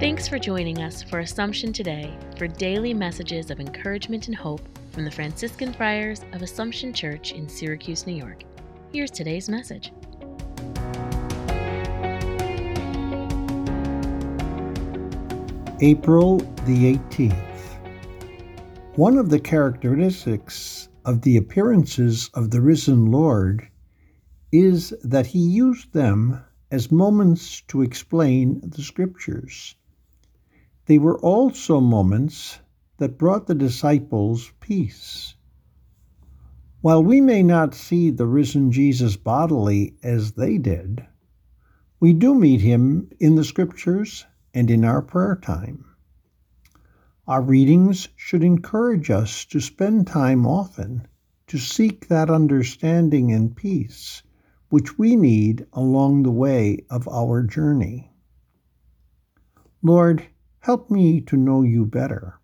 Thanks for joining us for Assumption Today for daily messages of encouragement and hope from the Franciscan Friars of Assumption Church in Syracuse, New York. Here's today's message. April the 18th. One of the characteristics of the appearances of the risen Lord is that he used them as moments to explain the Scriptures. They were also moments that brought the disciples peace. While we may not see the risen Jesus bodily as they did, we do meet him in the Scriptures and in our prayer time. Our readings should encourage us to spend time often to seek that understanding and peace which we need along the way of our journey. Lord, help me to know you better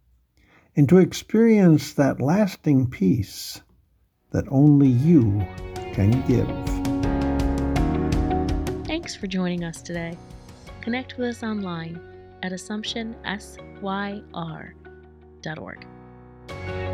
and to experience that lasting peace that only you can give. Thanks for joining us today. Connect with us online at AssumptionSYR.org.